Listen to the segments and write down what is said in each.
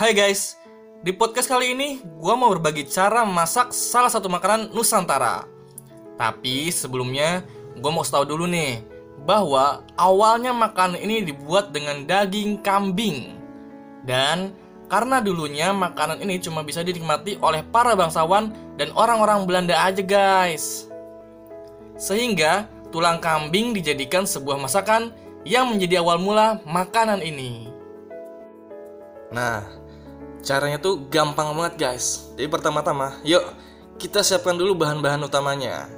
Hai guys, di podcast kali ini gue mau berbagi cara masak salah satu makanan Nusantara. Tapi sebelumnya gue mau tahu dulu nih bahwa awalnya makanan ini dibuat dengan daging kambing. Dan karena dulunya makanan ini cuma bisa dinikmati oleh para bangsawan dan orang-orang Belanda aja guys. Sehingga tulang kambing dijadikan sebuah masakan yang menjadi awal mula makanan ini. Nah, caranya tuh gampang banget guys. Jadi pertama-tama, yuk kita siapkan dulu bahan-bahan utamanya.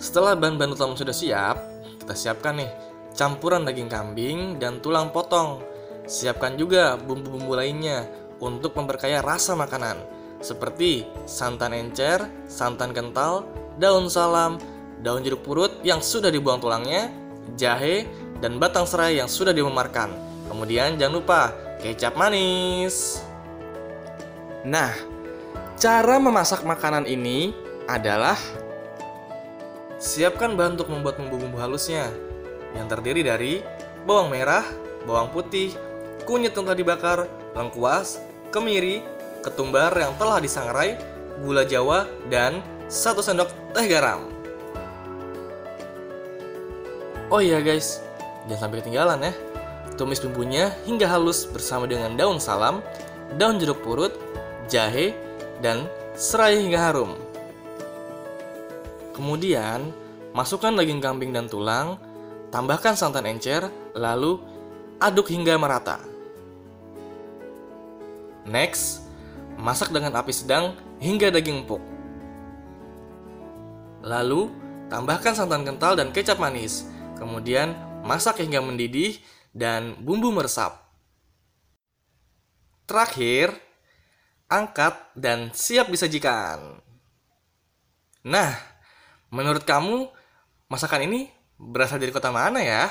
Setelah bahan-bahan utama sudah siap, kita siapkan nih campuran daging kambing dan tulang potong. Siapkan juga bumbu-bumbu lainnya untuk memperkaya rasa makanan, seperti santan encer, santan kental, daun salam, daun jeruk purut yang sudah dibuang tulangnya, jahe, dan batang serai yang sudah dimemarkan. Kemudian jangan lupa kecap manis. Nah, cara memasak makanan ini adalah siapkan bahan untuk membuat bumbu-bumbu halusnya yang terdiri dari bawang merah, bawang putih, kunyit yang telah dibakar, lengkuas, kemiri, ketumbar yang telah disangrai, gula jawa, dan satu sendok teh garam. Oh iya guys, jangan sampai ketinggalan ya. Tumis bumbunya hingga halus bersama dengan daun salam, daun jeruk purut, jahe, dan serai hingga harum. Kemudian, masukkan daging kambing dan tulang, tambahkan santan encer, lalu aduk hingga merata. Next, masak dengan api sedang hingga daging empuk. Lalu, tambahkan santan kental dan kecap manis. Kemudian, masak hingga mendidih dan bumbu meresap. Terakhir, angkat dan siap disajikan. Nah, menurut kamu masakan ini berasal dari kota mana ya?